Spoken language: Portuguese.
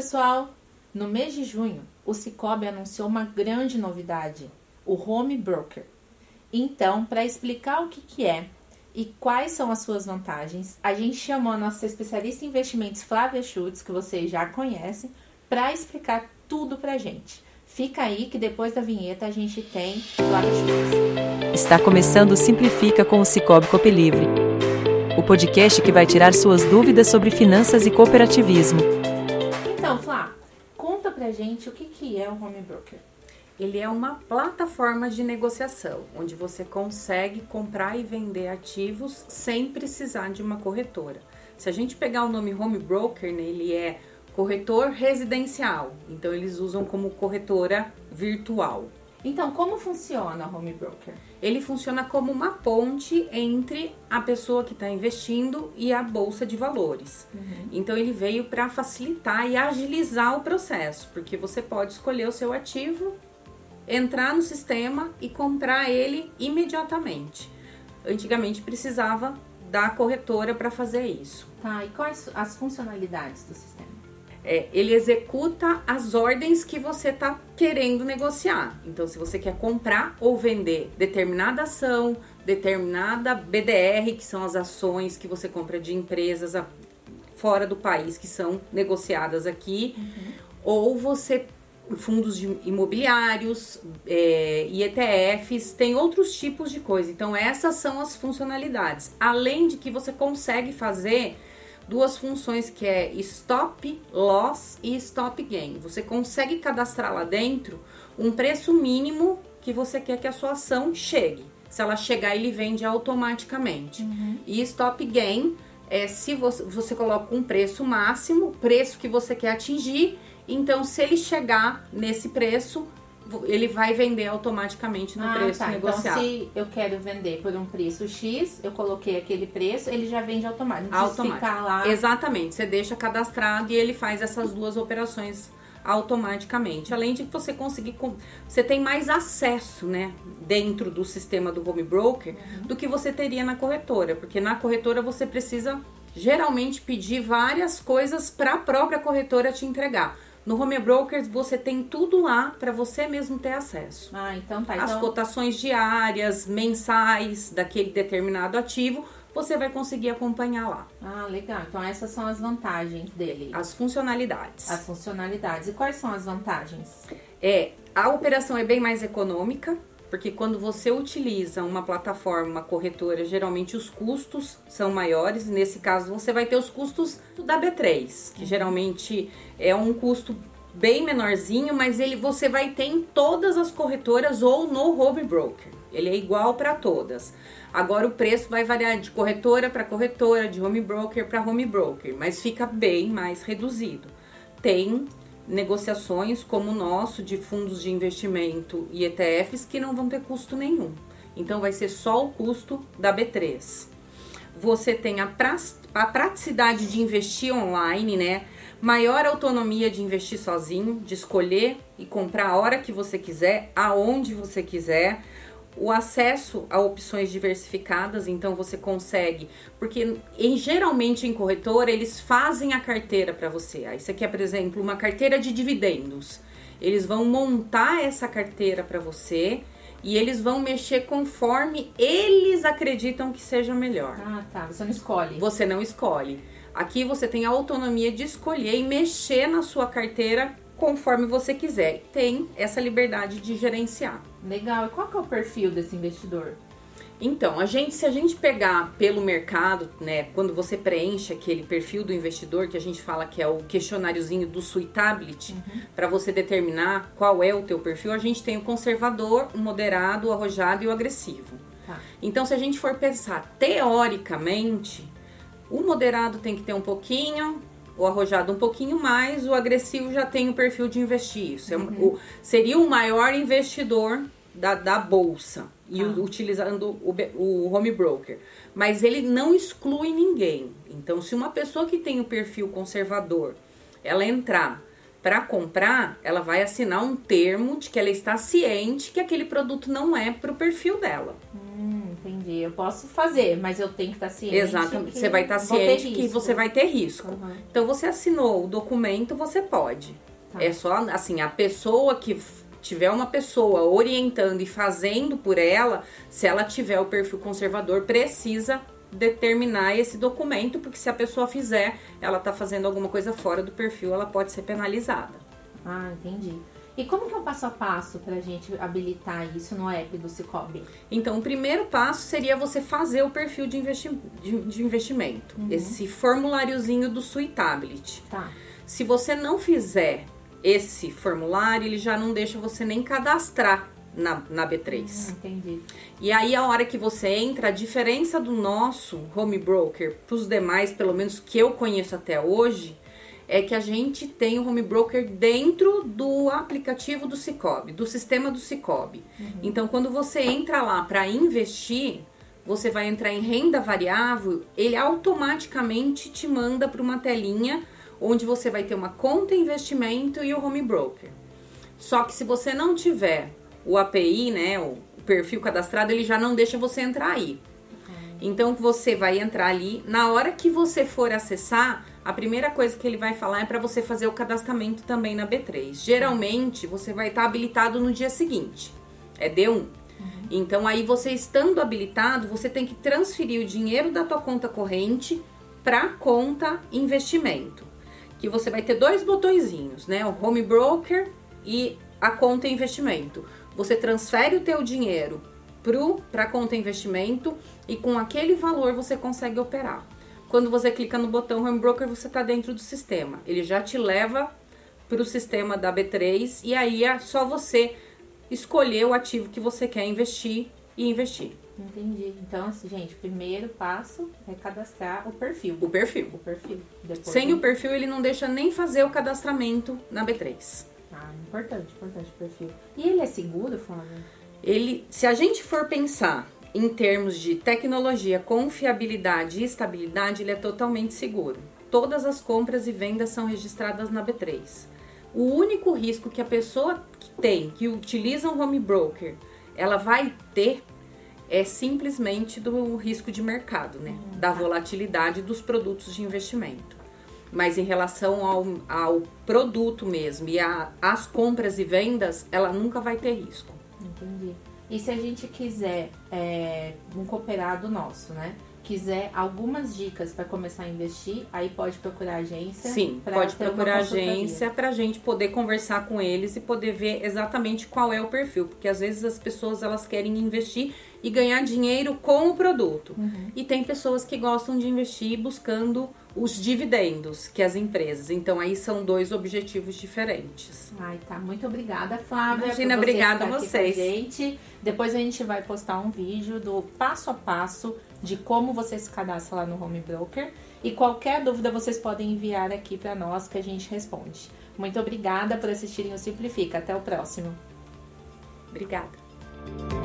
pessoal! No mês de junho, o Cicobi anunciou uma grande novidade, o Home Broker. Então, para explicar o que, que é e quais são as suas vantagens, a gente chamou a nossa especialista em investimentos, Flávia Schultz, que vocês já conhecem, para explicar tudo para gente. Fica aí que depois da vinheta a gente tem Flávia Schultz. Está começando Simplifica com o Cicobi Copelivre, o podcast que vai tirar suas dúvidas sobre finanças e cooperativismo. Pra gente o que, que é o Home Broker. Ele é uma plataforma de negociação, onde você consegue comprar e vender ativos sem precisar de uma corretora. Se a gente pegar o nome Home Broker, né, ele é corretor residencial, então eles usam como corretora virtual. Então, como funciona o Home Broker? Ele funciona como uma ponte entre a pessoa que está investindo e a bolsa de valores. Uhum. Então, ele veio para facilitar e agilizar o processo, porque você pode escolher o seu ativo entrar no sistema e comprar ele imediatamente. Antigamente precisava da corretora para fazer isso. Tá, e quais as funcionalidades do sistema? É, ele executa as ordens que você está querendo negociar. Então, se você quer comprar ou vender determinada ação, determinada BDR, que são as ações que você compra de empresas fora do país que são negociadas aqui, uhum. ou você fundos imobiliários é, e ETFs, tem outros tipos de coisa. Então, essas são as funcionalidades. Além de que você consegue fazer duas funções que é stop loss e stop gain. Você consegue cadastrar lá dentro um preço mínimo que você quer que a sua ação chegue. Se ela chegar, ele vende automaticamente. Uhum. E stop gain é se você, você coloca um preço máximo, preço que você quer atingir então, se ele chegar nesse preço, ele vai vender automaticamente no ah, preço tá. negociado. Então, se eu quero vender por um preço X, eu coloquei aquele preço, ele já vende automático. Automático. ficar lá. Exatamente. Você deixa cadastrado e ele faz essas duas operações automaticamente. Além de que você conseguir. Você tem mais acesso, né? Dentro do sistema do home broker uhum. do que você teria na corretora. Porque na corretora você precisa geralmente pedir várias coisas para a própria corretora te entregar no Home Brokers você tem tudo lá para você mesmo ter acesso. Ah, então tá. As então... cotações diárias, mensais daquele determinado ativo, você vai conseguir acompanhar lá. Ah, legal. Então essas são as vantagens dele. As funcionalidades. As funcionalidades. E quais são as vantagens? É, a operação é bem mais econômica, porque quando você utiliza uma plataforma, uma corretora, geralmente os custos são maiores. Nesse caso, você vai ter os custos da B3, que geralmente é um custo bem menorzinho, mas ele você vai ter em todas as corretoras ou no home broker. Ele é igual para todas. Agora o preço vai variar de corretora para corretora, de home broker para home broker, mas fica bem mais reduzido. Tem negociações como o nosso de fundos de investimento e ETFs que não vão ter custo nenhum. Então vai ser só o custo da B3. Você tem a, pra, a praticidade de investir online, né? Maior autonomia de investir sozinho, de escolher e comprar a hora que você quiser, aonde você quiser o acesso a opções diversificadas, então você consegue, porque em, geralmente em corretora eles fazem a carteira para você. Aí você quer, por exemplo, uma carteira de dividendos. Eles vão montar essa carteira para você e eles vão mexer conforme eles acreditam que seja melhor. Ah, tá. Você não escolhe. Você não escolhe. Aqui você tem a autonomia de escolher e mexer na sua carteira conforme você quiser. Tem essa liberdade de gerenciar. Legal. E qual que é o perfil desse investidor? Então, a gente, se a gente pegar pelo mercado, né, quando você preenche aquele perfil do investidor, que a gente fala que é o questionáriozinho do Suitability, uhum. para você determinar qual é o teu perfil, a gente tem o conservador, o moderado, o arrojado e o agressivo. Tá. Então, se a gente for pensar teoricamente, o moderado tem que ter um pouquinho, o arrojado um pouquinho mais, o agressivo já tem o perfil de investir. Isso é uhum. o, seria o maior investidor da, da bolsa e ah. utilizando o, o home broker. Mas ele não exclui ninguém. Então, se uma pessoa que tem o perfil conservador, ela entrar para comprar, ela vai assinar um termo de que ela está ciente que aquele produto não é para o perfil dela. Hum, Eu posso fazer, mas eu tenho que estar ciente. Exatamente. Você vai estar ciente que você vai ter risco. Uhum. Então você assinou o documento, você pode. Tá. É só assim, a pessoa que tiver uma pessoa orientando e fazendo por ela, se ela tiver o perfil conservador, precisa determinar esse documento, porque se a pessoa fizer, ela tá fazendo alguma coisa fora do perfil, ela pode ser penalizada. Ah, entendi. E como que é o passo a passo pra gente habilitar isso no app do Cicobi? Então, o primeiro passo seria você fazer o perfil de, investi- de- de investimento, esse formuláriozinho do Sui Tablet. Tá. Se você não fizer esse formulário, ele já não deixa você nem cadastrar na, na B3. Hum, entendi. E aí, a hora que você entra, a diferença do nosso home broker para os demais, pelo menos que eu conheço até hoje, é que a gente tem o home broker dentro do aplicativo do Cicobi, do sistema do Cicobi. Então, quando você entra lá para investir, você vai entrar em renda variável, ele automaticamente te manda para uma telinha onde você vai ter uma conta investimento e o home broker. Só que se você não tiver o API, né, o perfil cadastrado, ele já não deixa você entrar aí. Então você vai entrar ali, na hora que você for acessar, a primeira coisa que ele vai falar é para você fazer o cadastramento também na B3. Geralmente você vai estar habilitado no dia seguinte. É D1. Então aí você estando habilitado, você tem que transferir o dinheiro da tua conta corrente para conta investimento. Que você vai ter dois botõezinhos, né? O home broker e a conta investimento. Você transfere o teu dinheiro para a conta investimento e com aquele valor você consegue operar. Quando você clica no botão home broker, você está dentro do sistema. Ele já te leva para o sistema da B3 e aí é só você escolher o ativo que você quer investir e investir. Entendi. Então, assim, gente, primeiro passo é cadastrar o perfil. O perfil. O perfil. Depois Sem o perfil, ele não deixa nem fazer o cadastramento na B3. Ah, importante, importante o perfil. E ele é seguro, Flávia? Ele, se a gente for pensar em termos de tecnologia, confiabilidade e estabilidade, ele é totalmente seguro. Todas as compras e vendas são registradas na B3. O único risco que a pessoa que tem, que utiliza um home broker, ela vai ter é simplesmente do risco de mercado, né? Da volatilidade dos produtos de investimento. Mas em relação ao, ao produto mesmo e às compras e vendas, ela nunca vai ter risco. Entendi. E se a gente quiser, é, um cooperado nosso, né? Quiser algumas dicas para começar a investir, aí pode procurar a agência. Sim, pode procurar a agência para a gente poder conversar com eles e poder ver exatamente qual é o perfil, porque às vezes as pessoas elas querem investir e ganhar dinheiro com o produto. Uhum. E tem pessoas que gostam de investir buscando os dividendos que as empresas. Então aí são dois objetivos diferentes. Ai, tá. Muito obrigada, Flávia. Imagina, obrigada a vocês. gente. Depois a gente vai postar um vídeo do passo a passo de como você se cadastra lá no Home Broker. E qualquer dúvida vocês podem enviar aqui para nós que a gente responde. Muito obrigada por assistirem o Simplifica. Até o próximo. Obrigada.